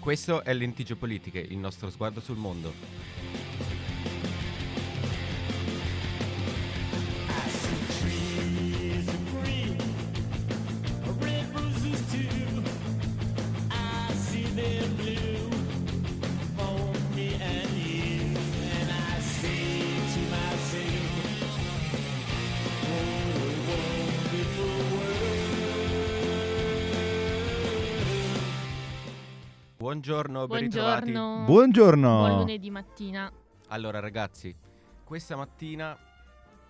Questo è Lentigio Politiche, il nostro sguardo sul mondo. Buongiorno, ben ritrovati. Buongiorno. Buongiorno. Buon lunedì mattina. Allora ragazzi, questa mattina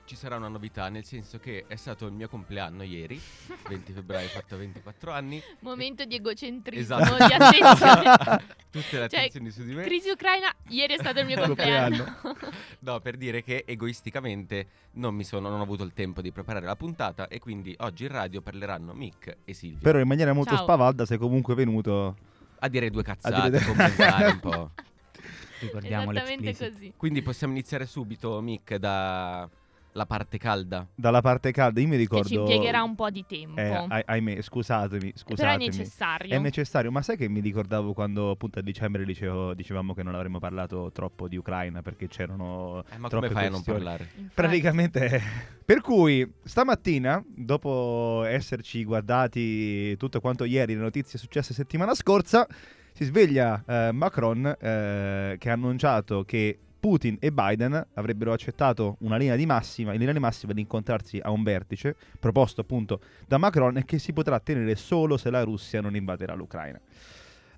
ci sarà una novità, nel senso che è stato il mio compleanno ieri, 20 febbraio, ho fatto 24 anni. Momento di egocentrismo, Esatto. di attenzione. Tutte le Cioè, attenzioni su di me. Crisi ucraina, ieri è stato il mio Compleanno. compleanno. No, per dire che egoisticamente non mi sono, non ho avuto il tempo di preparare la puntata e quindi oggi in radio parleranno Mick e Silvia. Però in maniera molto Ciao. spavalda sei comunque venuto. A dire due A cazzate, dire- a commentare un po'. Ricordiamo Esattamente l'explicit. così. Quindi possiamo iniziare subito, Mick, da la parte calda. Dalla parte calda, io mi Che ricordo. ci impiegherà un po' di tempo. Eh, ah- ahimè, scusatemi, scusatemi. Però è necessario. È necessario, ma sai che mi ricordavo quando appunto a dicembre dicevo- dicevamo che non avremmo parlato troppo di Ucraina perché c'erano Eh, ma troppe come fai a non questioni. parlare? Infatti. Praticamente, per cui stamattina, dopo esserci guardati tutto quanto ieri, le notizie successe settimana scorsa, si sveglia eh, Macron eh, che ha annunciato che Putin e Biden avrebbero accettato una linea di massima, in linea di massima di incontrarsi a un vertice proposto appunto da Macron e che si potrà tenere solo se la Russia non invaderà l'Ucraina.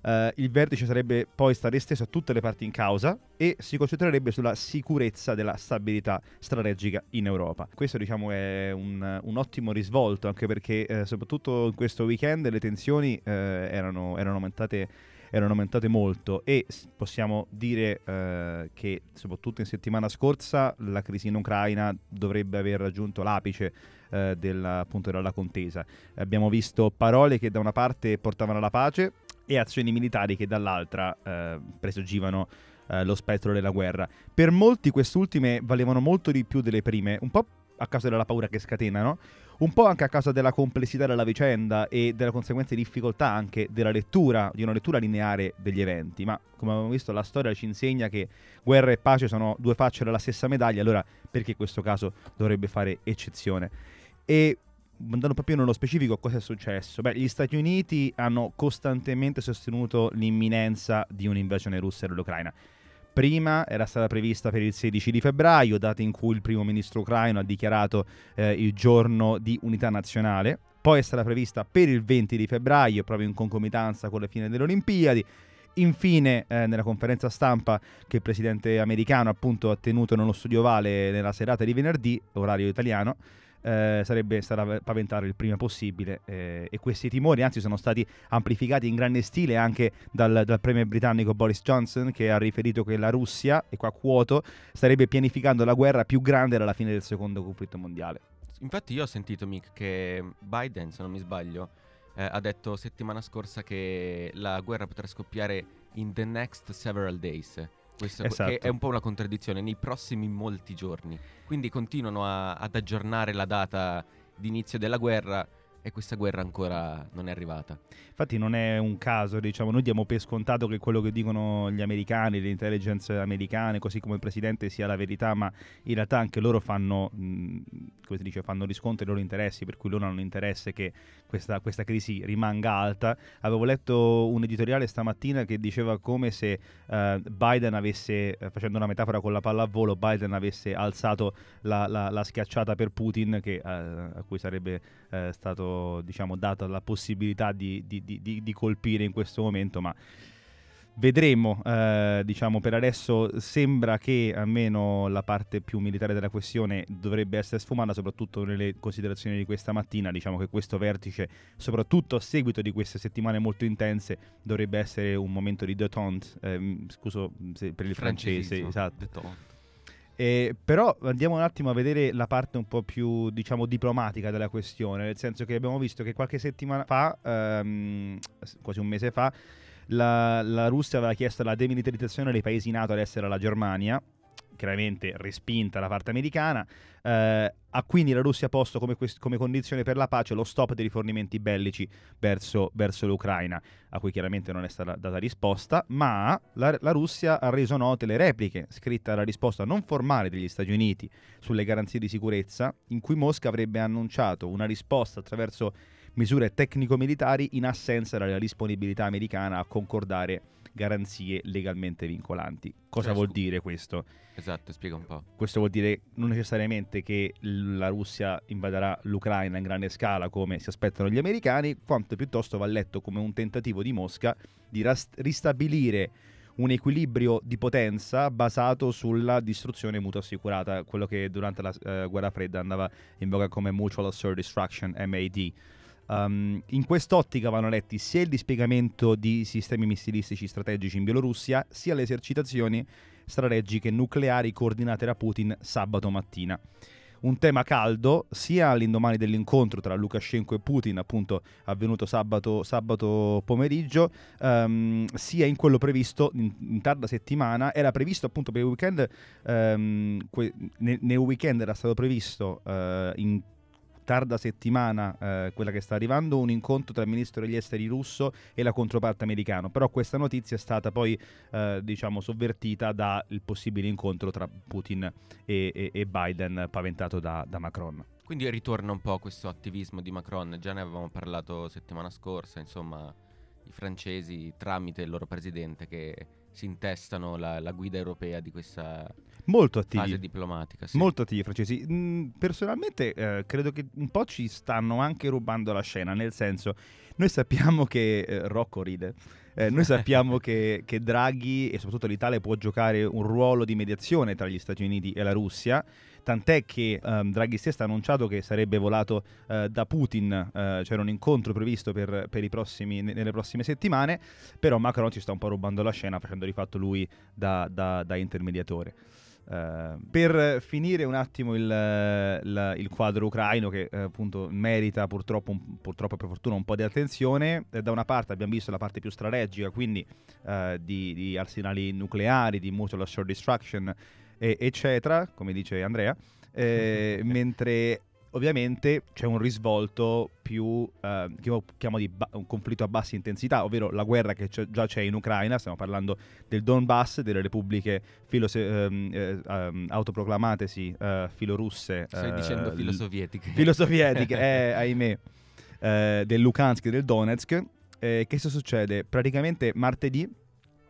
Eh, il vertice sarebbe poi stato esteso a tutte le parti in causa e si concentrerebbe sulla sicurezza della stabilità strategica in Europa. Questo diciamo è un, un ottimo risvolto anche perché eh, soprattutto in questo weekend le tensioni eh, erano, erano aumentate erano aumentate molto e possiamo dire eh, che soprattutto in settimana scorsa la crisi in Ucraina dovrebbe aver raggiunto l'apice eh, della, appunto della contesa. Abbiamo visto parole che da una parte portavano alla pace e azioni militari che dall'altra eh, presagivano eh, lo spettro della guerra. Per molti quest'ultime valevano molto di più delle prime, un po' a causa della paura che scatenano, un po' anche a causa della complessità della vicenda e della conseguente difficoltà anche della lettura, di una lettura lineare degli eventi. Ma come abbiamo visto la storia ci insegna che guerra e pace sono due facce della stessa medaglia, allora perché questo caso dovrebbe fare eccezione? E andando proprio nello specifico cosa è successo? Beh, gli Stati Uniti hanno costantemente sostenuto l'imminenza di un'invasione russa dell'Ucraina. Prima era stata prevista per il 16 di febbraio, data in cui il primo ministro ucraino ha dichiarato eh, il giorno di unità nazionale. Poi è stata prevista per il 20 di febbraio, proprio in concomitanza con la fine delle Olimpiadi. Infine, eh, nella conferenza stampa che il presidente americano appunto ha tenuto nello studio Vale nella serata di venerdì, orario italiano, eh, sarebbe stata paventare il prima possibile eh, e questi timori anzi sono stati amplificati in grande stile anche dal, dal premier britannico Boris Johnson che ha riferito che la Russia, e qua quoto, starebbe pianificando la guerra più grande dalla fine del secondo conflitto mondiale. Infatti io ho sentito, Mick, che Biden, se non mi sbaglio, eh, ha detto settimana scorsa che la guerra potrà scoppiare in the next several days. Questo Esatto. che è un po' una contraddizione, nei prossimi molti giorni. Quindi continuano a- ad aggiornare la data di inizio della guerra e questa guerra ancora non è arrivata. Infatti non è un caso, diciamo, noi diamo per scontato che quello che dicono gli americani, le intelligence americane, così come il presidente sia la verità, ma in realtà anche loro fanno, mh, come si dice, fanno riscontro ai loro interessi, per cui loro hanno interesse che questa, questa crisi rimanga alta. Avevo letto un editoriale stamattina che diceva come se eh, Biden avesse, eh, facendo una metafora con la palla a volo, Biden avesse alzato la, la- la schiacciata per Putin, che, eh, a cui sarebbe eh, stato diciamo data la possibilità di, di- di- di- colpire in questo momento, ma vedremo. eh, diciamo per adesso sembra che almeno la parte più militare della questione dovrebbe essere sfumata, soprattutto nelle considerazioni di questa mattina. Diciamo che questo vertice, soprattutto a seguito di queste settimane molto intense, dovrebbe essere un momento di détente. ehm, scuso per il francese, esatto. detto. Eh, però andiamo un attimo a vedere la parte un po' più, diciamo, diplomatica della questione, nel senso che abbiamo visto che qualche settimana fa, ehm, quasi un mese fa, la, la Russia aveva chiesto la demilitarizzazione dei paesi NATO ad essere la Germania chiaramente respinta la parte americana. Eh, ha quindi la Russia posto come, quest- come condizione per la pace lo stop dei rifornimenti bellici verso, verso l'Ucraina, a cui chiaramente non è stata data risposta, ma la, la Russia ha reso note le repliche, scritta alla risposta non formale degli Stati Uniti sulle garanzie di sicurezza, in cui Mosca avrebbe annunciato una risposta attraverso misure tecnico-militari in assenza della disponibilità americana a concordare garanzie legalmente vincolanti. Cosa Cioè, vuol scu- dire questo? Esatto, spiega un po'. Questo vuol dire non necessariamente che la Russia invaderà l'Ucraina in grande scala come si aspettano gli americani, quanto piuttosto va letto come un tentativo di Mosca di ras- ristabilire un equilibrio di potenza basato sulla distruzione mutua assicurata, quello che durante la eh, guerra fredda andava in voga come Mutual Assured Destruction, MAD. Um, in quest'ottica vanno letti sia il dispiegamento di sistemi missilistici strategici in Bielorussia, sia le esercitazioni strategiche nucleari coordinate da Putin sabato mattina. Un tema caldo sia all'indomani dell'incontro tra Lukashenko e Putin, appunto avvenuto sabato, sabato pomeriggio, ehm, sia in quello previsto in, in tarda settimana. Era previsto appunto per il weekend, ehm, que- nel, nel weekend era stato previsto eh, in tarda settimana, eh, quella che sta arrivando, un incontro tra il ministro degli esteri russo e la controparte americano. Però questa notizia è stata poi, eh, diciamo, sovvertita dal possibile incontro tra Putin e, e- e Biden paventato da, da Macron. Quindi ritorna un po' questo attivismo di Macron, già ne avevamo parlato settimana scorsa, insomma, i francesi tramite il loro presidente che si intestano la, la guida europea di questa Molto fase attivi. diplomatica. sì. Molto attivi i francesi. Mm, personalmente eh, credo che un po' ci stanno anche rubando la scena, nel senso, noi sappiamo che eh, Rocco ride. eh, noi sappiamo che, che Draghi e soprattutto l'Italia può giocare un ruolo di mediazione tra gli Stati Uniti e la Russia, tant'è che ehm, Draghi stesso ha annunciato che sarebbe volato eh, da Putin, eh, c'era un incontro previsto per, per i prossimi- ne- nelle prossime settimane, però Macron ci sta un po' rubando la scena facendo di fatto lui da, da- da intermediatore. Eh, per finire un attimo il, il- il quadro ucraino che eh, appunto merita purtroppo, un- purtroppo per fortuna un po' di attenzione, eh, da una parte abbiamo visto la parte più strategica, quindi eh, di, di arsenali nucleari, di mutual assured destruction, eccetera, come dice Andrea, eh, mentre ovviamente c'è un risvolto più, eh, che io chiamo di ba- un conflitto a bassa intensità, ovvero la guerra che c'è- già c'è in Ucraina, stiamo parlando del Donbass, delle repubbliche filo- ehm, eh, ehm, autoproclamatesi eh, filorusse. Stai eh, dicendo l- filosovietiche. filosovietiche, eh, ahimè, eh, del Lugansk e del Donetsk. Che cosa succede? Praticamente martedì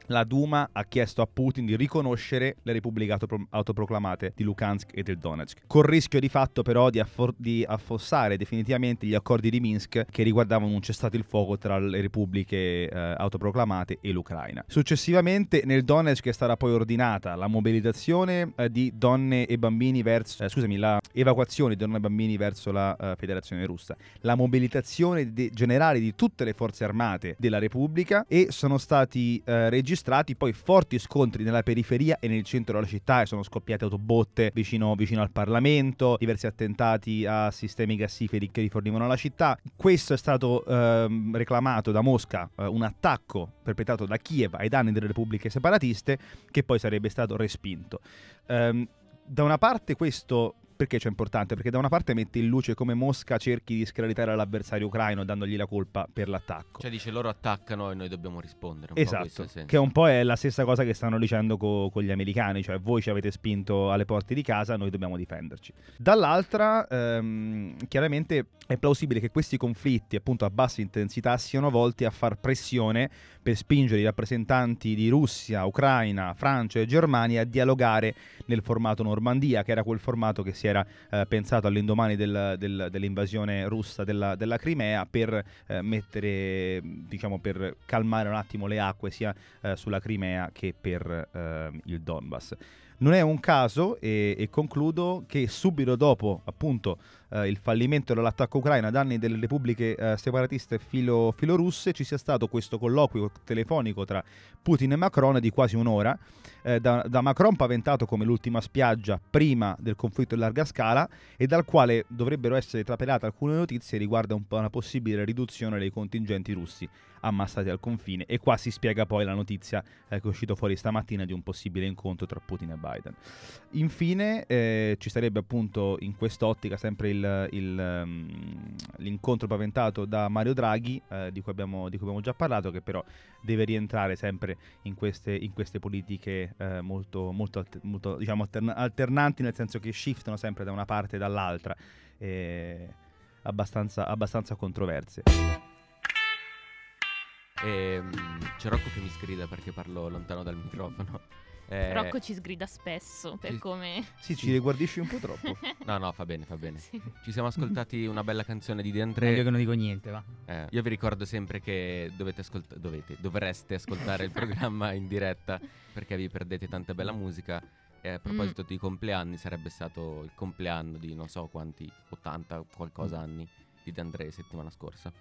la Duma ha chiesto a Putin di riconoscere le repubbliche autopro- autoproclamate di Lugansk e del Donetsk, col rischio di fatto però di, affor- di affossare definitivamente gli accordi di Minsk che riguardavano un cessato il fuoco tra le repubbliche eh, autoproclamate e l'Ucraina. Successivamente nel Donetsk è stata poi ordinata la mobilitazione eh, di donne e bambini verso, eh, scusami, la evacuazione di donne e bambini verso la eh, Federazione Russa, la mobilitazione de- generale di tutte le forze armate della Repubblica e sono stati eh, registrati poi forti scontri nella periferia e nel centro della città e sono scoppiate autobotte vicino, vicino al Parlamento, diversi attentati a sistemi gassiferi che rifornivano la città. Questo è stato ehm, reclamato da Mosca, eh, un attacco perpetrato da Kiev ai danni delle repubbliche separatiste che poi sarebbe stato respinto. Ehm, da una parte questo perché c'è importante? Perché da una parte mette in luce come Mosca cerchi di screditare l'avversario ucraino dandogli la colpa per l'attacco. Cioè dice loro attaccano e noi dobbiamo rispondere. Esatto, che un po' è la stessa cosa che stanno dicendo co- con gli americani, cioè voi ci avete spinto alle porte di casa, noi dobbiamo difenderci. Dall'altra, ehm, chiaramente è plausibile che questi conflitti, appunto a bassa intensità, siano volti a far pressione per spingere i rappresentanti di Russia, Ucraina, Francia e Germania a dialogare nel formato Normandia, che era quel formato che si era eh, pensato all'indomani del- del- dell'invasione russa della, della Crimea per eh, mettere, diciamo, per calmare un attimo le acque sia eh, sulla Crimea che per eh, il Donbass. Non è un caso, e, e concludo, che subito dopo appunto eh, il fallimento dell'attacco ucraino a danni delle repubbliche eh, separatiste filo, filorusse ci sia stato questo colloquio telefonico tra Putin e Macron di quasi un'ora, eh, da, da Macron paventato come l'ultima spiaggia prima del conflitto in larga scala e dal quale dovrebbero essere trapelate alcune notizie riguardo po' una possibile riduzione dei contingenti russi ammassati al confine e qua si spiega poi la notizia eh, che è uscito fuori stamattina di un possibile incontro tra Putin e Biden. Infine eh, ci sarebbe appunto in quest'ottica sempre il, il, ehm, l'incontro paventato da Mario Draghi eh, di, cui abbiamo, di cui abbiamo già parlato che però deve rientrare sempre in queste, in queste politiche eh, molto, molto, molto, diciamo, alterna- alternanti nel senso che shiftano sempre da una parte e dall'altra. eh, abbastanza, abbastanza controverse. Ehm, c'è Rocco che mi sgrida perché parlo lontano dal microfono. Eh, Rocco ci sgrida spesso per ci- come... Sì, ci riguardisci un po' troppo. No, no, fa bene, fa bene. Sì. Ci siamo ascoltati una bella canzone di De Meglio André. che non dico niente, va. Eh, io vi ricordo sempre che dovete ascoltare, dovete, dovreste ascoltare il programma in diretta perché vi perdete tanta bella musica. E a proposito di compleanni, sarebbe stato il compleanno di non so quanti, 80 qualcosa anni di De André settimana scorsa.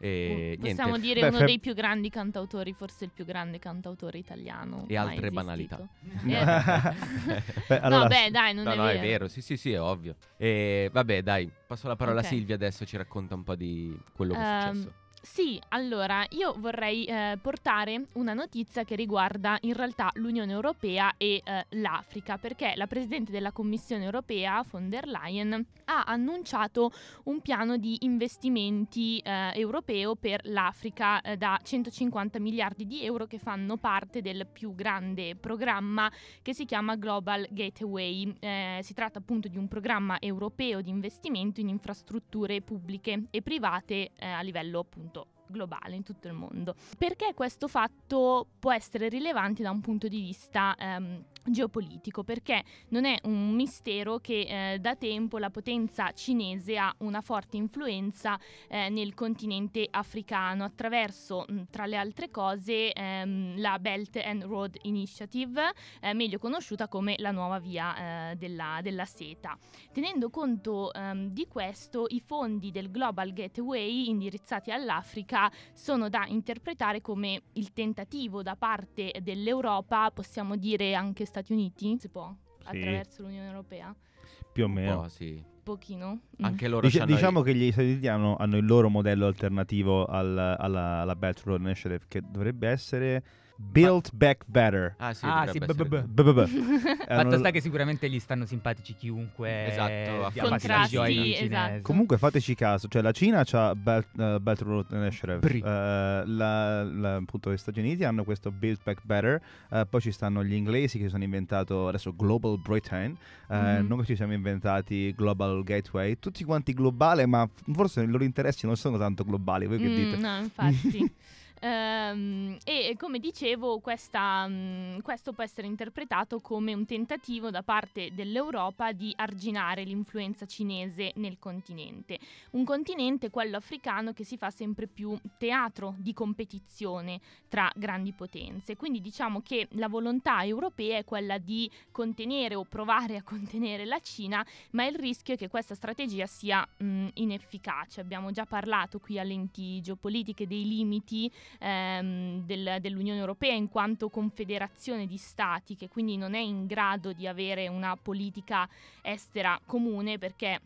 E Uh, Possiamo niente, dire Beh, uno fe- dei più grandi cantautori, forse il più grande cantautore italiano. E altre banalità. esistito. Eh, Beh, no, allora, beh, dai, non no, è no, vero. è vero, sì, sì, sì, è ovvio. E vabbè, dai, passo la parola Ok. a Silvia adesso ci racconta un po' di quello che è Ehm, successo. Sì, allora io vorrei eh, portare una notizia che riguarda in realtà l'Unione Europea e eh, l'Africa, perché la Presidente della Commissione Europea, von der Leyen, ha annunciato un piano di investimenti eh, europeo per l'Africa eh, da 150 miliardi di euro che fanno parte del più grande programma che si chiama Global Gateway. Eh, si tratta appunto di un programma europeo di investimento in infrastrutture pubbliche e private eh, a livello appunto globale in tutto il mondo. Perché questo fatto può essere rilevante da un punto di vista ehm, geopolitico? Perché non è un mistero che eh, da tempo la potenza cinese ha una forte influenza eh, nel continente africano attraverso, tra le altre cose, ehm, la Belt and Road Initiative, eh, meglio conosciuta come la nuova via eh, della, della seta. Tenendo conto ehm, di questo, i fondi del Global Gateway indirizzati all'Africa sono da interpretare come il tentativo da parte dell'Europa, possiamo dire anche Stati Uniti, si può, Sì. attraverso l'Unione Europea, più o Un meno. po', sì. pochino. Anche loro Dice- c'hanno i- diciamo che gli Stati Uniti hanno, hanno il loro modello alternativo al- alla, alla Belt Road Initiative che dovrebbe essere Build Back Better. Ah, sì, Ah, sì. Fatto sta che sicuramente gli stanno simpatici chiunque Esatto, Contrasti, cinesi. esatto. Comunque fateci caso, cioè la Cina ha Belt, eh, Road Initiative, Bri. eh, la- la- appunto gli Stati Uniti hanno questo Build Back Better, eh, poi ci stanno gli inglesi che si sono inventato adesso Global Britain, eh, Mhm. noi che ci siamo inventati Global Gateway, tutti quanti globali ma forse i loro interessi non sono tanto globali, voi che Mm, dite? No, infatti. Ehm, e come dicevo, questa, mm, questo può essere interpretato come un tentativo da parte dell'Europa di arginare l'influenza cinese nel continente. Un continente, quello africano, che si fa sempre più teatro di competizione tra grandi potenze. Quindi diciamo che la volontà europea è quella di contenere o provare a contenere la Cina, ma il rischio è che questa strategia sia mh, inefficace. Abbiamo già parlato qui a lenti geopolitiche dei limiti ehm, del- dell'Unione Europea in quanto confederazione di stati che quindi non è in grado di avere una politica estera comune perché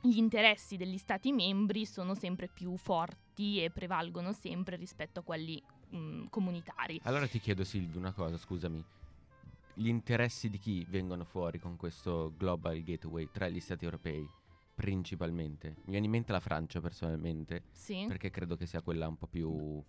gli interessi degli stati membri sono sempre più forti e prevalgono sempre rispetto a quelli mh, comunitari. Allora ti chiedo Silvio una cosa, scusami. Gli interessi di chi vengono fuori con questo Global Gateway tra gli stati europei, principalmente? Mi viene in mente la Francia personalmente, Sì? perché credo che sia quella un po' più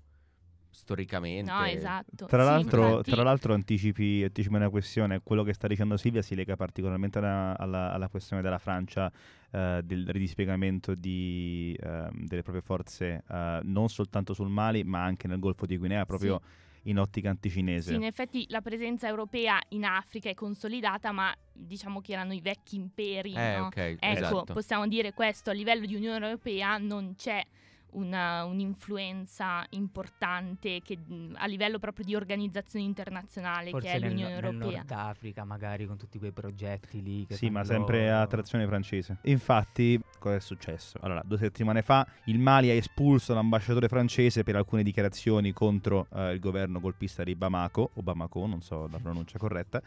storicamente. No, esatto. Tra, Sì, l'altro, infatti- tra l'altro anticipi, anticipi una questione, quello che sta dicendo Silvia si lega particolarmente alla, alla- alla questione della Francia, eh, del ridispiegamento di, ehm, delle proprie forze eh, non soltanto sul Mali ma anche nel Golfo di Guinea, proprio in ottica anticinese. Sì, in effetti la presenza europea in Africa è consolidata, ma diciamo che erano i vecchi imperi. Eh, no? ok, Ecco, esatto. possiamo dire questo, a livello di Unione Europea non c'è una- un'influenza importante che, mh, a livello proprio di organizzazione internazionale Forse che è nel, l'Unione nel Europea. Nord Africa, magari con tutti quei progetti lì. Che Sì, ma sempre loro. a trazione francese. Infatti, cosa è successo? Allora, due settimane fa il Mali ha espulso l'ambasciatore francese per alcune dichiarazioni contro eh, il governo golpista di Bamako, o Bamako, non so la pronuncia corretta.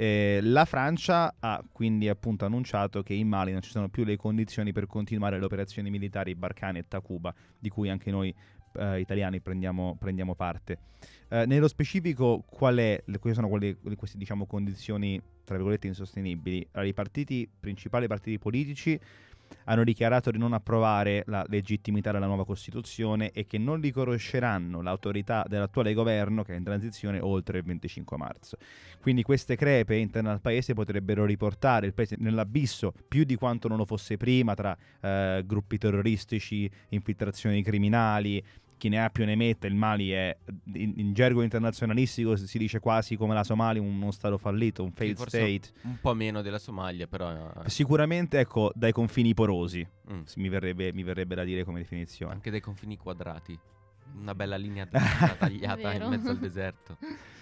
Eh, la Francia ha quindi appunto annunciato che in Mali non ci sono più le condizioni per continuare le operazioni militari Barkhane e Takuba, di cui anche noi eh, italiani prendiamo, prendiamo parte. Eh, nello specifico, quali sono quelle- queste diciamo, condizioni tra virgolette insostenibili? Allora, I partiti, principali partiti politici hanno dichiarato di non approvare la legittimità della nuova Costituzione e che non riconosceranno l'autorità dell'attuale governo che è in transizione oltre il 25 marzo. Quindi queste crepe interne al paese potrebbero riportare il paese nell'abisso più di quanto non lo fosse prima tra eh, gruppi terroristici, infiltrazioni criminali, chi ne ha più ne metta, il Mali è in, in gergo internazionalistico si dice quasi come la Somalia uno stato fallito, un failed forse state. Un po' meno della Somalia, però... eh, Sicuramente ecco dai confini porosi, mm, mi verrebbe, mi verrebbe da dire come definizione. Anche dei confini quadrati. Una bella linea tagliata in mezzo al deserto.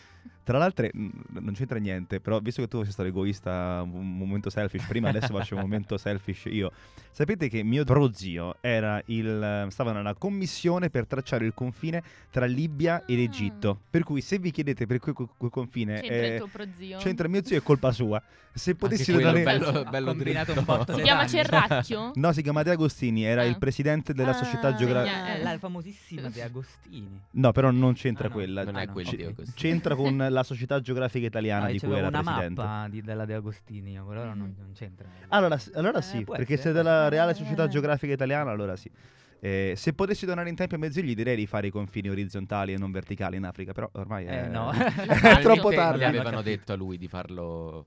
Tra l'altro non c'entra niente, però visto che tu sei stato egoista, un momento selfish, prima adesso faccio un momento selfish io. Sapete che mio prozio era il, stava nella commissione per tracciare il confine tra Libia ed Ah. Egitto. Per cui se vi chiedete per quel, quel confine... C'entra eh, il tuo prozio. c'entra mio zio è colpa sua. Se potessi donare... bello- bello dritto. un botto Si chiama. Cerracchio? No, si chiama De Agostini, era Ah. il presidente della Ah, società geografica... Ah, eh. la famosissima De Agostini. No, però non c'entra Ah, no. quella. Non Ah, è no, quello ok. di Agostini. C'entra con la società geografica italiana No, di cui era una presidente. mappa di- della De Agostini, però non, Mhm. non c'entra. Allora, allora Eh, sì, perché essere, se della eh. Reale Società Eh. Geografica Italiana, allora sì. Eh, se potessi donare in tempo e mezzo gli direi di fare i confini orizzontali e non verticali in Africa, però ormai è, Eh, no. è troppo Gli tardi. hanno avevano detto a lui di farlo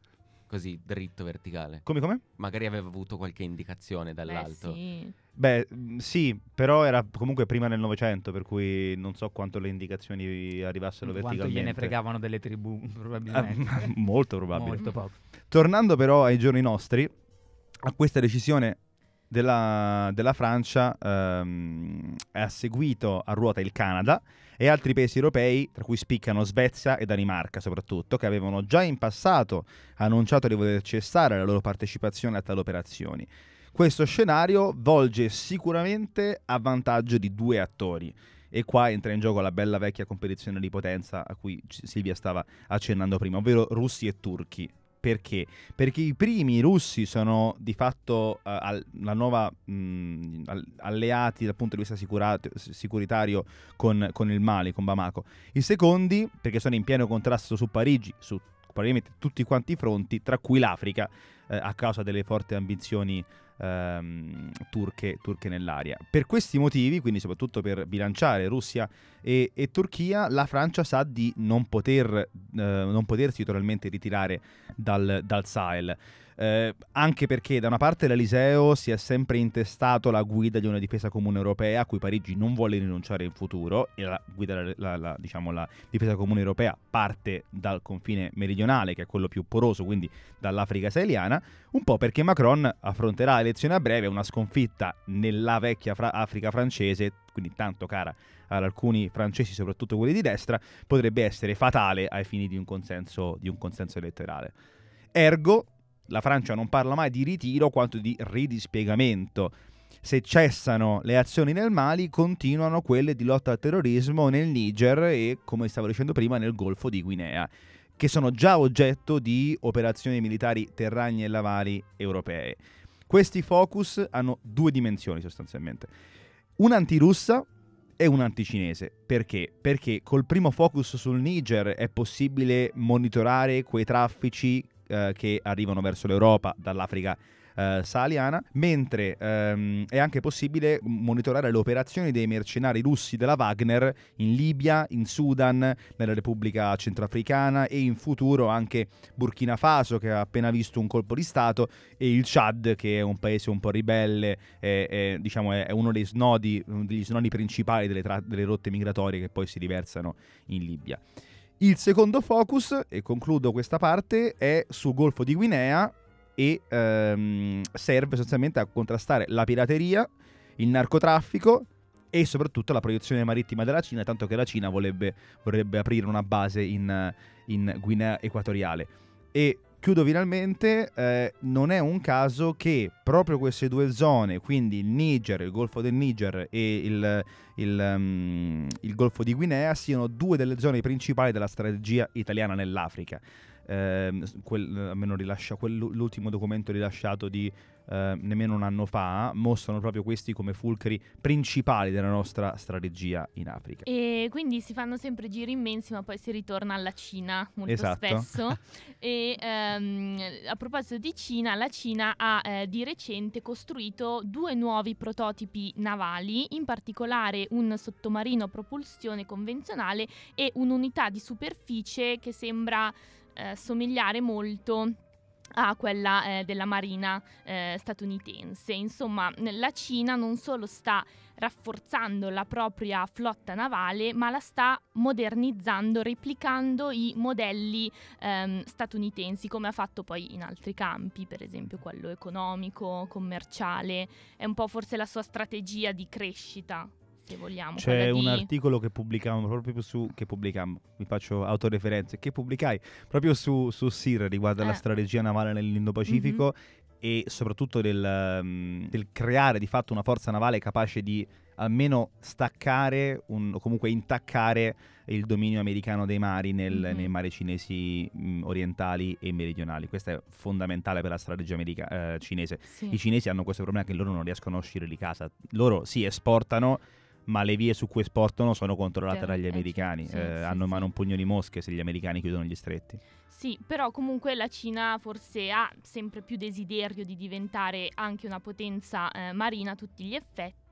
così, dritto, verticale. Come come? Magari aveva avuto qualche indicazione Beh, dall'alto. sì. Beh, mh, sì, però era comunque prima nel Novecento, per cui non so quanto le indicazioni arrivassero Quanto verticalmente. gliene fregavano delle tribù, Ah, probabilmente. molto probabile. Molto poco. Tornando però ai giorni nostri, a questa decisione della, della Francia ehm, ha seguito a ruota il Canada e altri paesi europei, tra cui spiccano Svezia e Danimarca soprattutto, che avevano già in passato annunciato di voler cessare la loro partecipazione a tali operazioni. Questo scenario volge sicuramente a vantaggio di due attori. E qua entra in gioco la bella vecchia competizione di potenza a cui Silvia stava accennando prima, ovvero russi e turchi. Perché? Perché i primi russi sono di fatto eh, al- la nuova mh, al- alleati dal punto di vista sicuritario con, con il Mali, con Bamako. I secondi perché sono in pieno contrasto su Parigi, su praticamente tutti quanti i fronti, tra cui l'Africa, eh, a causa delle forti ambizioni ehm, turche, turche nell'area. Per questi motivi, quindi soprattutto per bilanciare Russia e, e Turchia, la Francia sa di non, poter, eh, non potersi totalmente ritirare dal, dal Sahel. Eh, anche perché da una parte l'Eliseo si è sempre intestato la guida di una difesa comune europea a cui Parigi non vuole rinunciare in futuro e la guida la, la- diciamo, la difesa comune europea parte dal confine meridionale che è quello più poroso quindi dall'Africa saheliana un po' perché Macron affronterà elezioni a breve una sconfitta nella vecchia fra- Africa francese quindi tanto cara ad alcuni francesi soprattutto quelli di destra potrebbe essere fatale ai fini di un consenso, di un consenso elettorale. Ergo la Francia non parla mai di ritiro quanto di ridispiegamento. Se cessano le azioni nel Mali, continuano quelle di lotta al terrorismo nel Niger e, come stavo dicendo prima, nel Golfo di Guinea, che sono già oggetto di operazioni militari terragni e navali europee. Questi focus hanno due dimensioni sostanzialmente. Una antirussa e una anticinese. Perché? Perché col primo focus sul Niger è possibile monitorare quei traffici eh, che arrivano verso l'Europa dall'Africa eh, sahariana, mentre ehm, è anche possibile monitorare le operazioni dei mercenari russi della Wagner in Libia, in Sudan, nella Repubblica Centroafricana e in futuro anche Burkina Faso che ha appena visto un colpo di Stato e il Chad che è un paese un po' ribelle, è, è, diciamo, è- uno dei snodi, degli snodi principali delle, tra- delle rotte migratorie che poi si riversano in Libia. Il secondo focus, e concludo questa parte, è sul Golfo di Guinea e ehm, serve sostanzialmente a contrastare la pirateria, il narcotraffico e soprattutto la proiezione marittima della Cina, tanto che la Cina vorrebbe, vorrebbe aprire una base in, in Guinea Equatoriale. E chiudo finalmente, eh, non è un caso che proprio queste due zone, quindi il Niger, il Golfo del Niger e il, il, um, il Golfo di Guinea, siano due delle zone principali della strategia italiana nell'Africa. Eh, quel, almeno rilascia, quell'ultimo documento rilasciato di eh, nemmeno un anno fa, mostrano proprio questi come fulcri principali della nostra strategia in Africa. E quindi si fanno sempre giri immensi, ma poi si ritorna alla Cina molto Esatto. spesso. e ehm, a proposito di Cina, la Cina ha eh, di recente costruito due nuovi prototipi navali, in particolare un sottomarino a propulsione convenzionale e un'unità di superficie che sembra eh, somigliare molto a quella eh, della marina eh, statunitense. Insomma, la Cina non solo sta rafforzando la propria flotta navale, ma la sta modernizzando, replicando i modelli ehm, statunitensi, come ha fatto poi in altri campi, per esempio quello economico, commerciale. È un po' forse la sua strategia di crescita, se vogliamo. C'è un di- articolo che pubblicavamo proprio su, che pubblicammo, mi faccio autoreferenze, che pubblicai proprio su, su SIR riguardo alla Eh. strategia navale nell'Indo-Pacifico e soprattutto del, um, del creare di fatto una forza navale capace di almeno staccare un- o comunque intaccare il dominio americano dei mari nel- Mhm. nei mari cinesi mh, orientali e meridionali. Questo è fondamentale per la strategia america- eh, cinese. Sì. I cinesi hanno questo problema che loro non riescono a uscire di casa. Loro si esportano, ma le vie su cui esportano sono controllate dagli eh, americani. Eh, sì, hanno in mano un pugno di mosche se gli americani chiudono gli stretti. Sì, però comunque la Cina forse ha sempre più desiderio di diventare anche una potenza eh, marina a tutti gli effetti.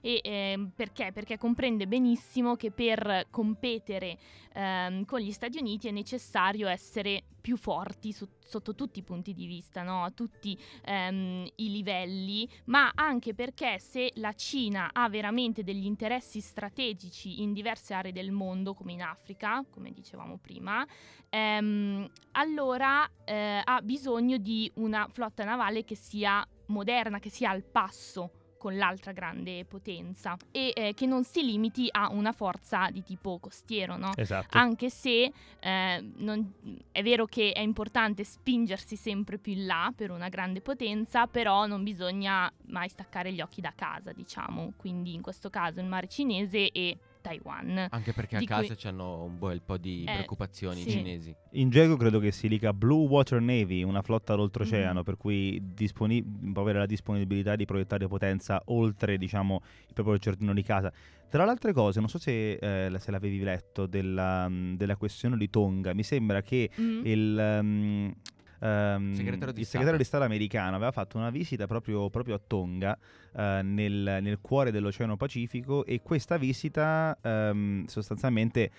E ehm, perché? Perché comprende benissimo che per competere ehm, con gli Stati Uniti è necessario essere più forti su- sotto tutti i punti di vista, no? a tutti ehm, i livelli, ma anche perché se la Cina ha veramente degli interessi strategici in diverse aree del mondo, come in Africa, come dicevamo prima, ehm, allora eh, ha bisogno di una flotta navale che sia moderna, che sia al passo con l'altra grande potenza e eh, che non si limiti a una forza di tipo costiero, no? Esatto. Anche se eh, non- è vero che è importante spingersi sempre più in là per una grande potenza, però non bisogna mai staccare gli occhi da casa, diciamo. Quindi in questo caso il mare cinese e Taiwan. Anche perché a casa cui- c'hanno un bel po' di Eh, preoccupazioni sì. i cinesi. In gergo credo che si dica Blue Water Navy, una flotta d'oltreoceano, Mhm. per cui disponi- può avere la disponibilità di proiettare potenza oltre, diciamo, il proprio giardino di casa. Tra le altre cose, non so se, eh, se l'avevi letto della, mm, della questione di Tonga, mi sembra che Mm. il, um, ehm, Segretario il segretario di Stato americano aveva fatto una visita proprio, proprio a Tonga, eh, nel, nel cuore dell'Oceano Pacifico, e questa visita ehm, sostanzialmente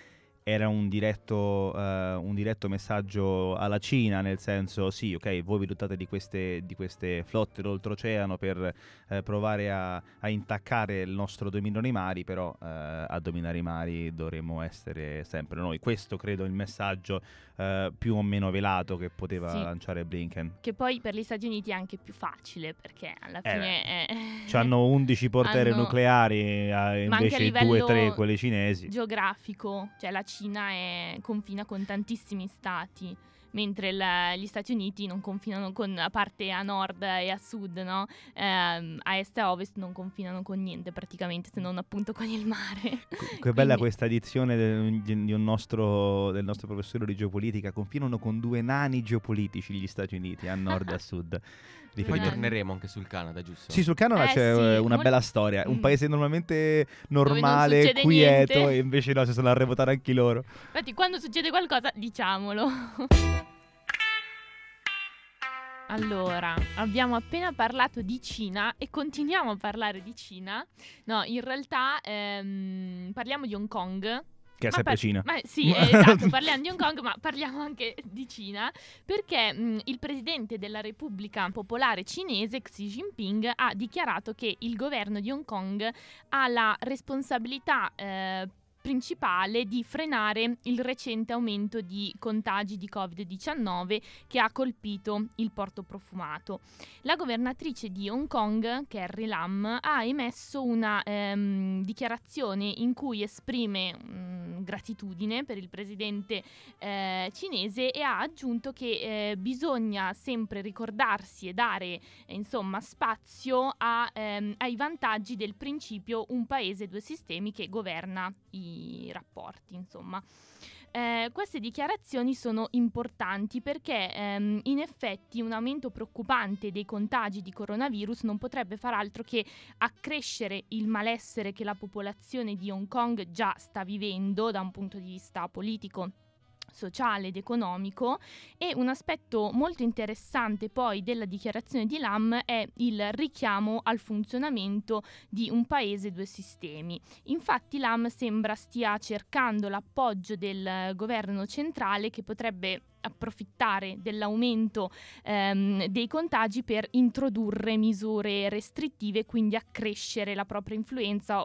era un diretto, eh, un diretto messaggio alla Cina, nel senso sì, ok, voi vi dotate di queste, di queste flotte d'oltreoceano per eh, provare a, a intaccare il nostro dominio nei mari, però eh, a dominare i mari dovremmo essere sempre noi. Questo credo è il messaggio eh, più o meno velato che poteva Sì. lanciare Blinken. Che poi per gli Stati Uniti è anche più facile perché alla Eh, fine è... Hanno 11 portiere Hanno- nucleari, eh, invece livello 2-3 quelli cinesi. geografico, cioè la Cina è- confina con tantissimi stati, mentre la- gli Stati Uniti non confinano con, a parte a nord e a sud, no? Ehm, a est e a ovest non confinano con niente praticamente, se non appunto con il mare. Che bella Quindi- questa edizione del, un nostro, del nostro professore di geopolitica. Confinano con due nani geopolitici gli Stati Uniti, a nord e a sud. Poi torneremo anche sul Canada, giusto? Sì, sul Canada Eh, c'è sì, eh, una mol- bella storia. Un Mm. paese normalmente normale, quieto, niente. e invece no, si sono a revotare anche loro. Infatti quando succede qualcosa diciamolo. Allora, abbiamo appena parlato di Cina e continuiamo a parlare di Cina. No, in realtà ehm, parliamo di Hong Kong. Che è Ma sempre par- Cina. Ma sì, esatto, parliamo di Hong Kong, ma parliamo anche di Cina, perché mh, il presidente della Repubblica Popolare Cinese, Xi Jinping, ha dichiarato che il governo di Hong Kong ha la responsabilità eh, principale di frenare il recente aumento di contagi di Covid-19 che ha colpito il porto profumato. La governatrice di Hong Kong, Carrie Lam, ha emesso una ehm, dichiarazione in cui esprime mm, gratitudine per il presidente eh, cinese e ha aggiunto che eh, bisogna sempre ricordarsi e dare eh, insomma spazio a, ehm, ai vantaggi del principio un paese due sistemi che governa i rapporti insomma. Eh, queste dichiarazioni sono importanti perché ehm, in effetti un aumento preoccupante dei contagi di coronavirus non potrebbe far altro che accrescere il malessere che la popolazione di Hong Kong già sta vivendo da un punto di vista politico sociale ed economico e un aspetto molto interessante poi della dichiarazione di Lam è il richiamo al funzionamento di un paese due sistemi. Infatti Lam sembra stia cercando l'appoggio del governo centrale che potrebbe approfittare dell'aumento ehm, dei contagi per introdurre misure restrittive e quindi accrescere la propria influenza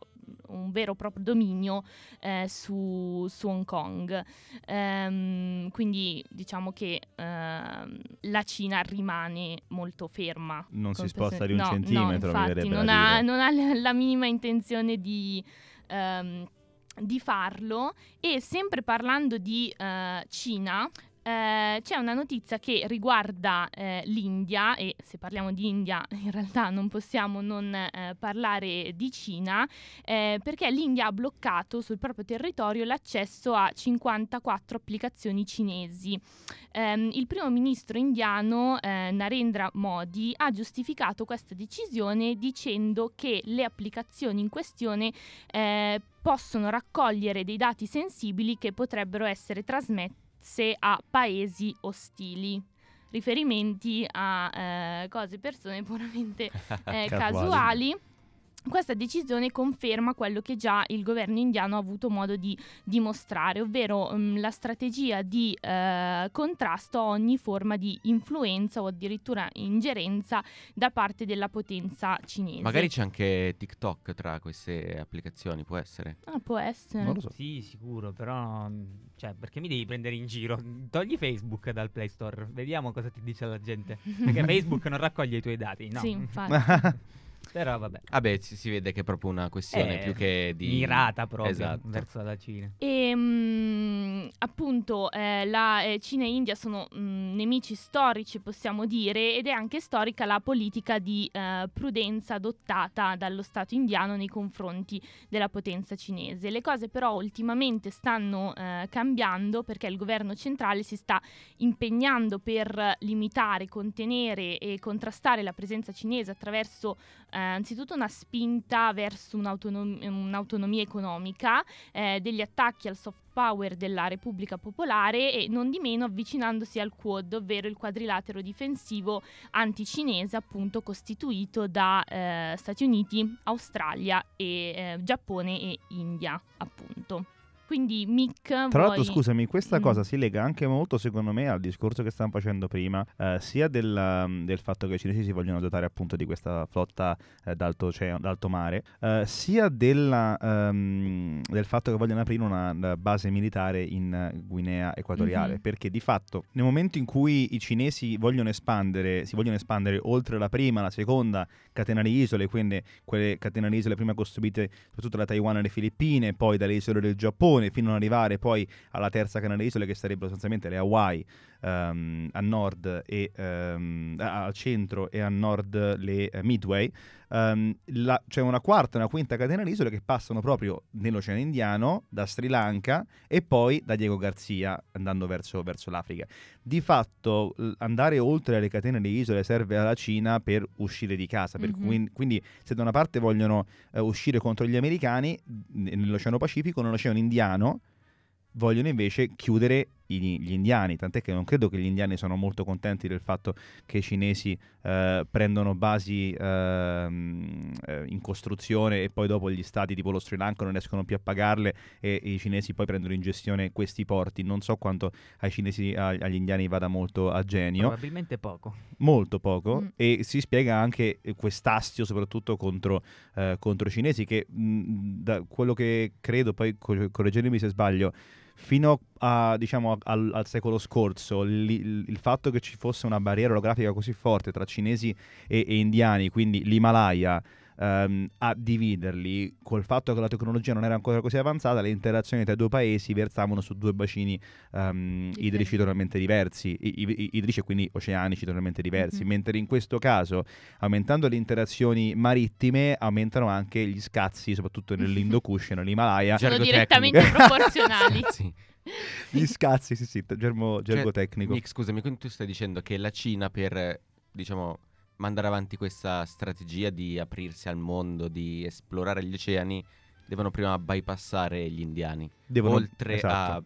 un vero e proprio dominio eh, su, su Hong Kong. Ehm, quindi diciamo che ehm, la Cina rimane molto ferma. Non si sposta di un no, centimetro, No, infatti, non ha, non ha la, minima intenzione di... ehm, di farlo e sempre parlando di eh, Cina eh, c'è una notizia che riguarda eh, l'India e se parliamo di India in realtà non possiamo non eh, parlare di Cina eh, perché l'India ha bloccato sul proprio territorio l'accesso a 54 applicazioni cinesi. Ehm, il primo ministro indiano eh, Narendra Modi ha giustificato questa decisione dicendo che le applicazioni in questione possono raccogliere dei dati sensibili che potrebbero essere trasmesse a paesi ostili. Riferimenti a eh, cose, persone puramente eh, Casuali. Questa decisione conferma quello che già il governo indiano ha avuto modo di dimostrare, ovvero mm, la strategia di eh, contrasto a ogni forma di influenza o addirittura ingerenza da parte della potenza cinese. Magari c'è anche TikTok tra queste applicazioni, può essere. Ah, può essere. Non lo so. Sì, sicuro, però... mm, Cioè, perché mi devi prendere in giro? Togli Facebook dal Play Store, vediamo cosa ti dice la gente. Perché Facebook non raccoglie i tuoi dati, no? Sì, infatti. Però vabbè. Vabbè, si, si vede che è proprio una questione Eh, più che di... Mirata proprio Esatto. verso la Cina. E mm, appunto eh, la eh, Cina e India sono mm, nemici storici, possiamo dire, ed è anche storica la politica di eh, prudenza adottata dallo Stato indiano nei confronti della potenza cinese. Le cose però ultimamente stanno eh, cambiando perché il governo centrale si sta impegnando per limitare, contenere e contrastare la presenza cinese attraverso eh, anzitutto una spinta verso un'autonom- un'autonomia economica, eh, degli attacchi al soft power della Repubblica Popolare e non di meno avvicinandosi al Quad, ovvero il quadrilatero difensivo anticinese appunto costituito da eh, Stati Uniti, Australia e eh, Giappone e India appunto. Quindi Mick Tra l'altro, vuoi- scusami, questa Mm. cosa si lega anche molto, secondo me, al discorso che stavamo facendo prima, eh, sia del, um, del fatto che i cinesi si vogliono dotare appunto di questa flotta eh, d'alto, d'alto mare, eh, sia della, ehm, del fatto che vogliono aprire una una base militare in Guinea Equatoriale. Mhm. Perché di fatto, nel momento in cui i cinesi vogliono espandere, si vogliono espandere oltre la prima, la seconda catena di isole, quindi quelle catene di isole prima costruite soprattutto da Taiwan e le Filippine, poi dalle isole del Giappone, fino ad arrivare poi alla terza catena di isole che sarebbero sostanzialmente le Hawaii ehm, a nord e a- al centro e a nord le eh, Midway. Ehm, la- c'è una quarta e una quinta catena di isole che passano proprio nell'Oceano Indiano, da Sri Lanka e poi da Diego Garzia andando verso, verso l'Africa. Di fatto l- andare oltre le catene di isole serve alla Cina per uscire di casa, per Mhm. cui- quindi se da una parte vogliono eh, uscire contro gli americani nell'Oceano Pacifico, nell'Oceano Indiano vogliono invece chiudere gli indiani, tant'è che non credo che gli indiani sono molto contenti del fatto che i cinesi eh, prendono basi ehm, eh, in costruzione e poi dopo gli stati tipo lo Sri Lanka non riescono più a pagarle e, i cinesi poi prendono in gestione questi porti. Non so quanto ai cinesi, a- agli indiani vada molto a genio, Probabilmente poco. molto poco, Mm. e si spiega anche eh, quest'astio soprattutto contro, eh, contro i cinesi che mh, da quello che credo, poi co- correggetemi se sbaglio, fino a, diciamo, al, al secolo scorso li- il, fatto che ci fosse una barriera orografica così forte tra cinesi e, e indiani, quindi l'Himalaya, ehm, a dividerli, col fatto che la tecnologia non era ancora così avanzata, le interazioni tra i due paesi versavano su due bacini ehm, idrici totalmente diversi, i- i- idrici e quindi oceanici totalmente diversi, Mhm. mentre in questo caso, aumentando le interazioni marittime, aumentano anche gli scazzi, soprattutto nell'Indo Kush e nell'Himalaya. Sono tecnico. direttamente proporzionali. Sì. Gli scazzi, sì, sì, germo, gergo Cioè, tecnico. Nick, scusami, quindi tu stai dicendo che la Cina per, diciamo, mandare avanti questa strategia di aprirsi al mondo, di esplorare gli oceani, devono prima bypassare gli indiani. Devono- Oltre esatto. a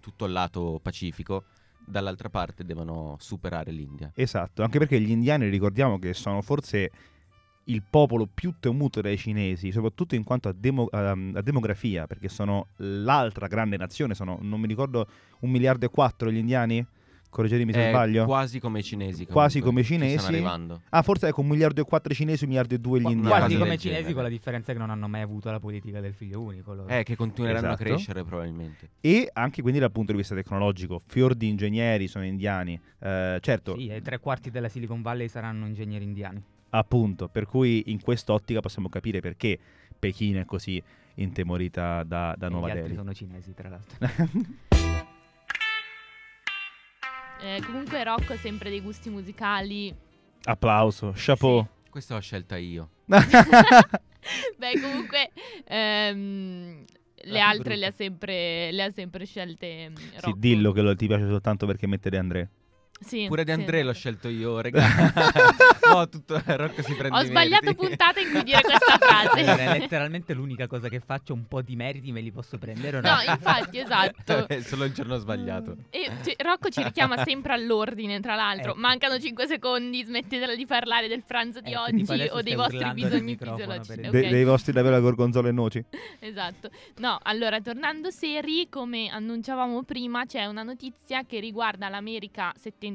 tutto il lato pacifico, dall'altra parte devono superare l'India. Esatto, anche perché gli indiani ricordiamo che sono forse il popolo più temuto dai cinesi, soprattutto in quanto a, demo- ehm, a demografia, perché sono l'altra grande nazione, sono, non mi ricordo, un miliardo e quattro gli indiani? Correggetemi se È sbaglio. quasi come i cinesi. Quasi come i cinesi. Stanno arrivando. Ah, forse ecco un miliardo e quattro cinesi, un miliardo e due gli indiani. Quasi come i cinesi genere. con la differenza che non hanno mai avuto la politica del figlio unico. loro. Eh, che continueranno Esatto. a crescere probabilmente. E anche quindi dal punto di vista tecnologico, fior di ingegneri sono indiani. Eh, certo, Sì, e tre quarti della Silicon Valley saranno ingegneri indiani. Appunto, per cui in quest'ottica possiamo capire perché Pechino è così intemorita da, da E Nuova gli altri Delhi. sono cinesi, tra l'altro. Eh, comunque Rocco ha sempre dei gusti musicali. Applauso, chapeau. Questa l'ho scelta io. Beh, comunque ehm, le più altre le ha sempre, le ha sempre scelte mm, Sì, Rocco. dillo che lo- ti piace soltanto perché mette De André. Sì, Pure di sì, Andrea l'ho scelto io, regà. no, tutto Rocco si prende Ho sbagliato meriti. puntata in cui dire questa frase. Allora, è letteralmente l'unica cosa che faccio, un po' di meriti me li posso prendere o no? No, infatti, esatto. È solo il giorno sbagliato. E ci- Rocco ci richiama sempre all'ordine, tra l'altro. Ecco. Mancano 5 secondi, smettetela di parlare del pranzo di Ecco, oggi o dei vostri bisogni fisiologici. per ok? De- dei vostri davvero a gorgonzola e noci. Esatto. No, allora, tornando seri, come annunciavamo prima, c'è una notizia che riguarda l'America settentrionale,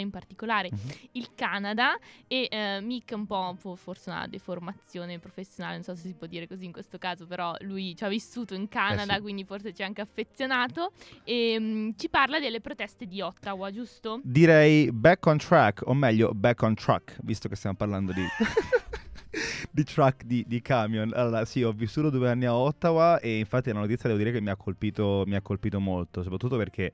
in particolare il Canada, e eh, Mick un po' fo- forse una deformazione professionale, non so se si può dire così in questo caso, però lui ci ha vissuto in Canada, sì. quindi forse ci è anche affezionato, e mm, ci parla delle proteste di Ottawa, giusto? Direi back on track, o meglio back on truck, visto che stiamo parlando di... di truck, di, di camion. Allora, sì, ho vissuto due anni a Ottawa e infatti la notizia devo dire che mi ha colpito, mi ha colpito molto, soprattutto perché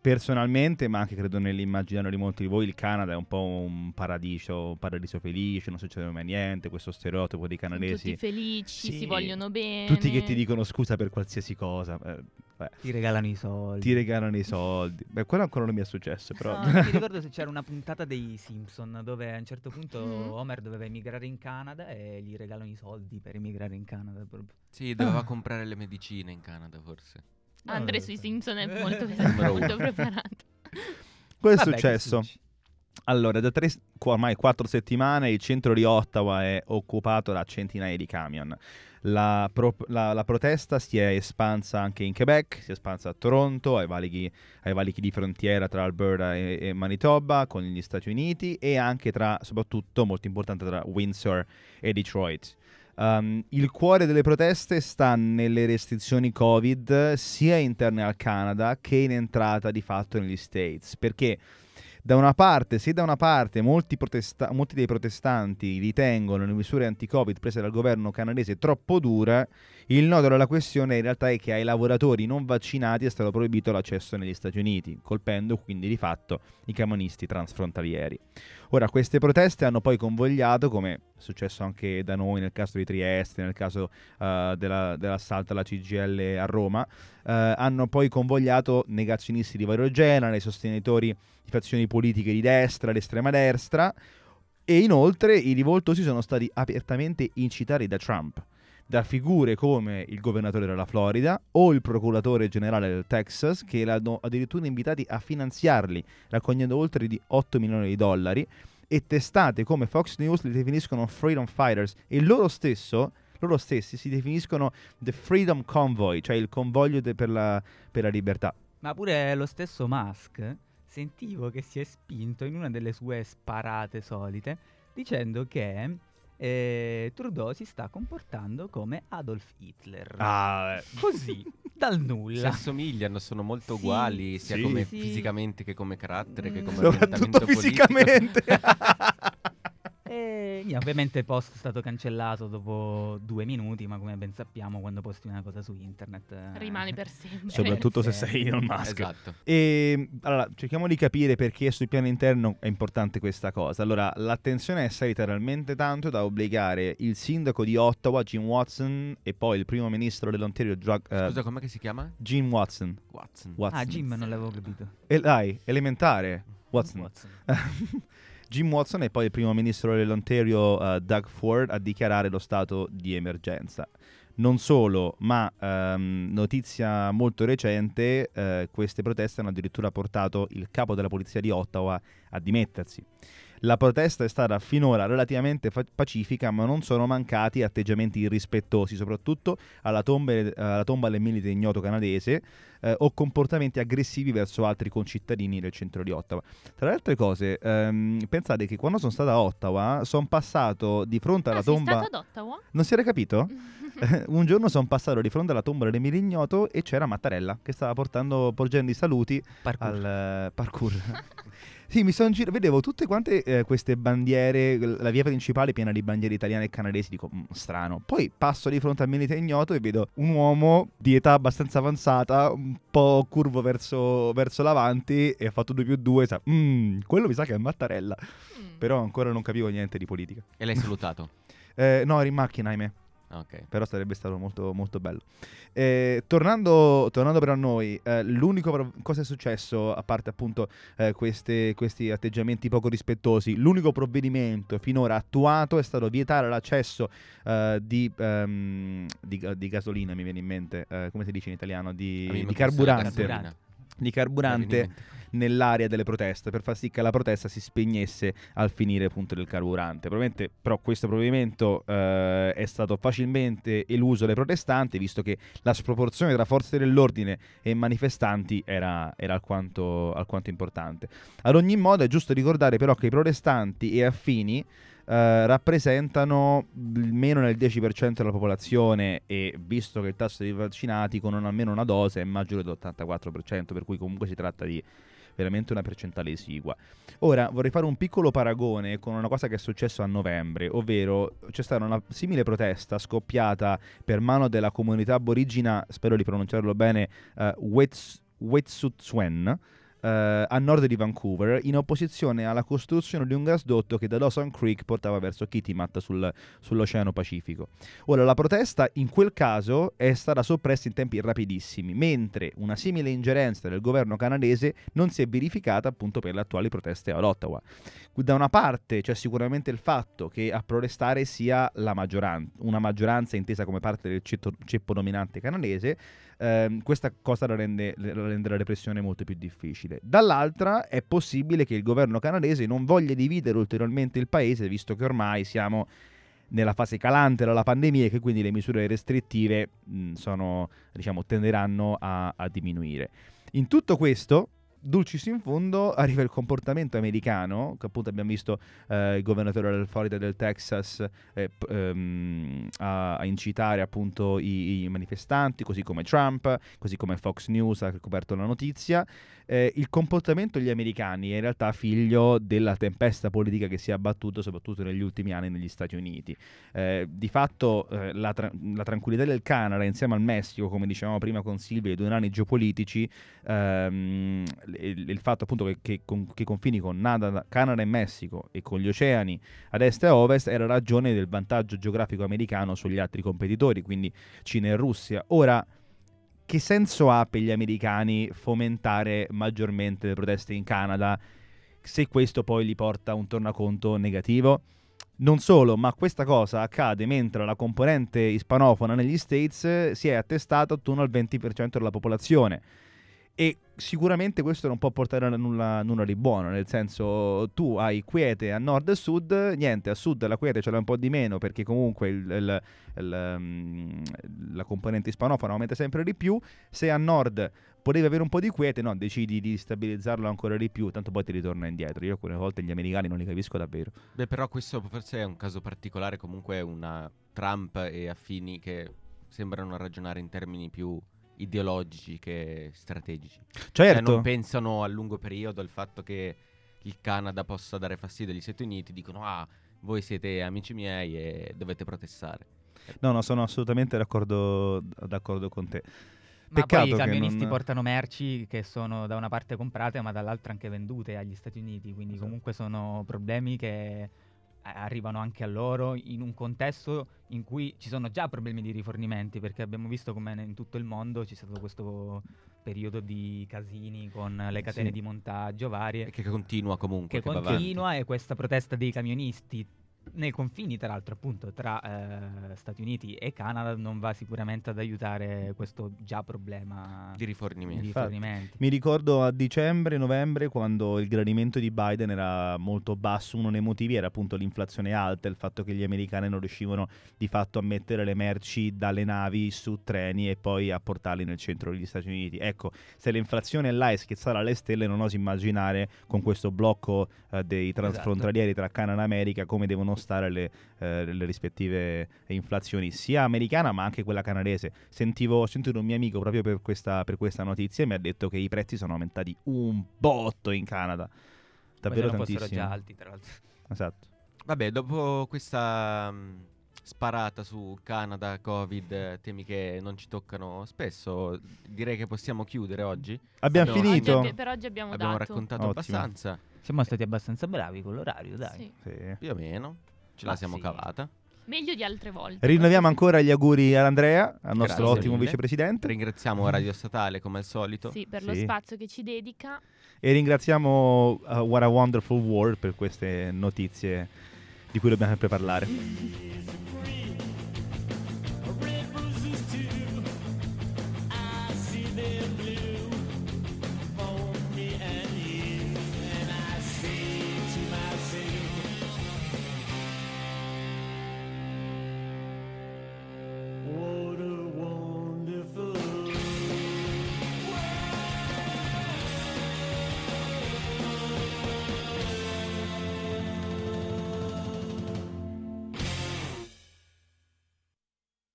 personalmente, ma anche credo nell'immaginario di molti di voi, il Canada è un po' un paradiso, un paradiso felice, non succede mai niente, questo stereotipo dei Sono canadesi. tutti felici, Sì. si vogliono bene. Tutti che ti dicono scusa per qualsiasi cosa. eh, beh, Ti regalano i soldi. ti regalano i soldi. Beh, quello ancora non mi è successo, però. No, non ti ricordo se c'era una puntata dei Simpson dove a un certo punto Mm. Homer doveva emigrare in Canada e gli regalano i soldi per emigrare in Canada. proprio. Sì, doveva comprare le medicine in Canada, forse. No, Andre non sui. Simpson è molto, molto preparato. Cosa è Vabbè, successo? succe? Allora, da tre, ormai quattro settimane il centro di Ottawa è occupato da centinaia di camion. La, pro- la- la protesta si è espansa anche in Quebec, si è espansa a Toronto, ai valichi, ai valichi di frontiera tra Alberta e, e Manitoba con gli Stati Uniti e anche tra, soprattutto, molto importante, tra Windsor e Detroit. Um, il cuore delle proteste sta nelle restrizioni Covid sia interne al Canada che in entrata di fatto negli States, perché da una parte, se da una parte molti, protesta- molti dei protestanti ritengono le misure anti-Covid prese dal governo canadese troppo dure, il nodo della questione in realtà è che ai lavoratori non vaccinati è stato proibito l'accesso negli Stati Uniti, colpendo quindi di fatto i camionisti transfrontalieri. Ora, queste proteste hanno poi convogliato, come è successo anche da noi nel caso di Trieste, nel caso eh, della- dell'assalto alla CGL a Roma, eh, hanno poi convogliato negazionisti di vario genere, sostenitori di fazioni politiche di destra, l'estrema destra, e inoltre i rivoltosi sono stati apertamente incitati da Trump. Da figure come il governatore della Florida o il procuratore generale del Texas che l'hanno addirittura invitati a finanziarli raccogliendo oltre di 8 milioni di dollari e testate come Fox News li definiscono freedom fighters e loro stesso loro stessi si definiscono the freedom convoy, cioè il convoglio de- per, la, per la libertà. Ma pure lo stesso Musk sentivo che si è spinto in una delle sue sparate solite dicendo che eh, Trudeau si sta comportando come Adolf Hitler. Ah, eh. Così, dal Si nulla. assomigliano, sono molto Sì, uguali, sia sì. come Sì. fisicamente che come carattere, che Mm. come soprattutto orientamento politico. fisicamente. E niente, ovviamente il post è stato cancellato dopo due minuti, ma come ben sappiamo quando posti una cosa su internet... eh, Rimane per sempre. Soprattutto se Sì. sei Elon Musk. Esatto. E allora, cerchiamo di capire perché sul piano interno è importante questa cosa. Allora, l'attenzione è salita talmente tanto da obbligare il sindaco di Ottawa, Jim Watson, e poi il primo ministro dell'Ontario, Drug, eh, Scusa, com'è che si chiama? Jim Watson. Watson. Watson. Ah, Jim non l'avevo capito. E dai, elementare. Watson. Watson. Jim Watson è poi il primo ministro dell'Ontario, eh, Doug Ford, a dichiarare lo stato di emergenza. Non solo, ma ehm, notizia molto recente, eh, queste proteste hanno addirittura portato il capo della polizia di Ottawa a dimettersi. La protesta è stata finora relativamente fa- pacifica, ma non sono mancati atteggiamenti irrispettosi, soprattutto alla tomba, alla tomba del milite ignoto canadese, eh, o comportamenti aggressivi verso altri concittadini del centro di Ottawa. Tra le altre cose, ehm, pensate che quando sono stato a Ottawa, sono passato di fronte alla Ah, sei tomba... stato ad Ottawa? Non si era capito? un giorno sono passato di fronte alla tomba dell'Emilio Ignoto e c'era Mattarella che stava portando, porgendo i saluti Parkour. al eh, parkour. sì, mi sono girato, vedevo tutte quante eh, queste bandiere, la via principale piena di bandiere italiane e canadesi, dico, "Mm, strano. Poi passo di fronte al milite ignoto e vedo un uomo di età abbastanza avanzata, un po' curvo verso, verso l'avanti e ha fatto 2 più 2, sa, "Mm, quello mi sa che è Mattarella. Mm. Però ancora non capivo niente di politica. E l'hai salutato? Eh, no, ero in macchina, ahimè Ah, Ok. però sarebbe stato molto, molto bello. Eh, tornando, tornando però a noi, eh, l'unico pro- cosa è successo, a parte appunto eh, queste- questi atteggiamenti poco rispettosi, l'unico provvedimento finora attuato è stato vietare l'accesso eh, di, ehm, di, di gasolina, mi viene in mente, eh, come si dice in italiano, di, di carburante. gasolina. Di carburante Nell'area delle proteste per far sì che la protesta si spegnesse al finire appunto del carburante. Probabilmente però questo provvedimento eh, è stato facilmente eluso dai protestanti visto che la sproporzione tra forze dell'ordine e manifestanti era, era alquanto, alquanto importante. Ad ogni modo è giusto ricordare però che i protestanti e affini eh, rappresentano meno del 10% della popolazione e visto che il tasso di vaccinati con almeno una dose è maggiore dell'84%, per cui comunque si tratta di veramente una percentuale esigua. Ora vorrei fare un piccolo paragone con una cosa che è successo a novembre, ovvero c'è stata una simile protesta scoppiata per mano della comunità aborigina, spero di pronunciarlo bene, uh, Wets- Wet'suwet'en, eh, a nord di Vancouver in opposizione alla costruzione di un gasdotto che da Dawson Creek portava verso Kitimat sul- sull'Oceano Pacifico. Ora, la protesta in quel caso è stata soppressa in tempi rapidissimi, mentre una simile ingerenza del governo canadese non si è verificata appunto per le attuali proteste ad Ottawa. Da una parte c'è sicuramente il fatto che a protestare sia la maggioran- una maggioranza intesa come parte del ceppo dominante canadese, ehm, questa cosa la rende, la rende la repressione molto più difficile. Dall'altra è possibile che il governo canadese non voglia dividere ulteriormente il paese, visto che ormai siamo nella fase calante della pandemia e che quindi le misure restrittive mh, sono, diciamo, tenderanno a, a diminuire. In tutto questo, dulcis in fondo, arriva il comportamento americano, che appunto abbiamo visto eh, il governatore del Florida e del Texas eh, ehm, a, a incitare appunto i, i manifestanti, così come Trump, così come Fox News ha coperto la notizia. Eh, il comportamento degli americani è in realtà figlio della tempesta politica che si è abbattuta soprattutto negli ultimi anni negli Stati Uniti. Eh, di fatto eh, la, tra- la tranquillità del Canada insieme al Messico, come dicevamo prima con Silvia, i due nani geopolitici, ehm, il, il fatto appunto che, che, con- che confini con Nada- Canada e Messico e con gli oceani ad est e a ovest era ragione del vantaggio geografico americano sugli altri competitori, quindi Cina e Russia. Ora, che senso ha per gli americani fomentare maggiormente le proteste in Canada se questo poi li porta a un tornaconto negativo? Non solo, ma questa cosa accade mentre la componente ispanofona negli States si è attestata attorno al 20% della popolazione. E sicuramente questo non può portare a nulla, nulla di buono, nel senso tu hai quiete a nord e sud, niente, a sud la quiete ce l'ha un po' di meno perché comunque il- il- il, um, la componente ispanofona aumenta sempre di più, se a nord potevi avere un po' di quiete, no, decidi di stabilizzarlo ancora di più, tanto poi ti ritorna indietro. Io alcune volte gli americani non li capisco davvero. Beh, però questo forse è un caso particolare, comunque una Trump e affini che sembrano ragionare in termini più ideologici che strategici. Cioè, Certo, non pensano a lungo periodo al fatto che il Canada possa dare fastidio agli Stati Uniti, dicono ah, voi siete amici miei e dovete protestare. no, no, sono assolutamente d'accordo, d'accordo con te. Ma Peccato poi i camionisti non- portano merci che sono da una parte comprate ma dall'altra anche vendute agli Stati Uniti, quindi Esatto. comunque sono problemi che arrivano anche a loro in un contesto in cui ci sono già problemi di rifornimenti, perché abbiamo visto come in tutto il mondo c'è stato questo periodo di casini con le catene Sì. di montaggio E varie che continua comunque. che Che, continua e questa protesta dei camionisti nei confini tra l'altro appunto tra eh, Stati Uniti e Canada non va sicuramente ad aiutare questo già problema Di di rifornimenti. rifornimenti. Mi ricordo a dicembre, novembre, quando il gradimento di Biden era molto basso, uno dei motivi era appunto l'inflazione alta, il fatto che gli americani non riuscivano di fatto a mettere le merci dalle navi su treni e poi a portarli nel centro degli Stati Uniti. Ecco, se l'inflazione è là e schizzata alle stelle, non oso immaginare con questo blocco eh, dei transfrontalieri tra Canada e America come devono stare le, eh, le rispettive inflazioni, sia americana ma anche quella canadese. Sentivo, sentito un mio amico proprio per questa, per questa notizia e mi ha detto che i prezzi sono aumentati un botto in Canada. Davvero tantissimo. già alti, tra l'altro. Esatto. Vabbè, dopo questa mh, sparata su Canada, Covid, eh, temi che non ci toccano spesso, direi che possiamo chiudere oggi. Abbiamo Abbiamo- finito? Oggi abbi- per oggi abbiamo, Abbiamo dato. raccontato Ottimo. abbastanza, Siamo stati abbastanza bravi con l'orario, dai. Sì. Sì. più o meno. Ce Ma la siamo sì. cavata. Meglio di altre volte. Rinnoviamo ancora gli auguri ad Andrea, al nostro Grazie ottimo mille. vicepresidente. Ringraziamo Radio Statale come al solito. Sì, per lo spazio che ci dedica. E ringraziamo uh, What a Wonderful World per queste notizie di cui dobbiamo sempre parlare.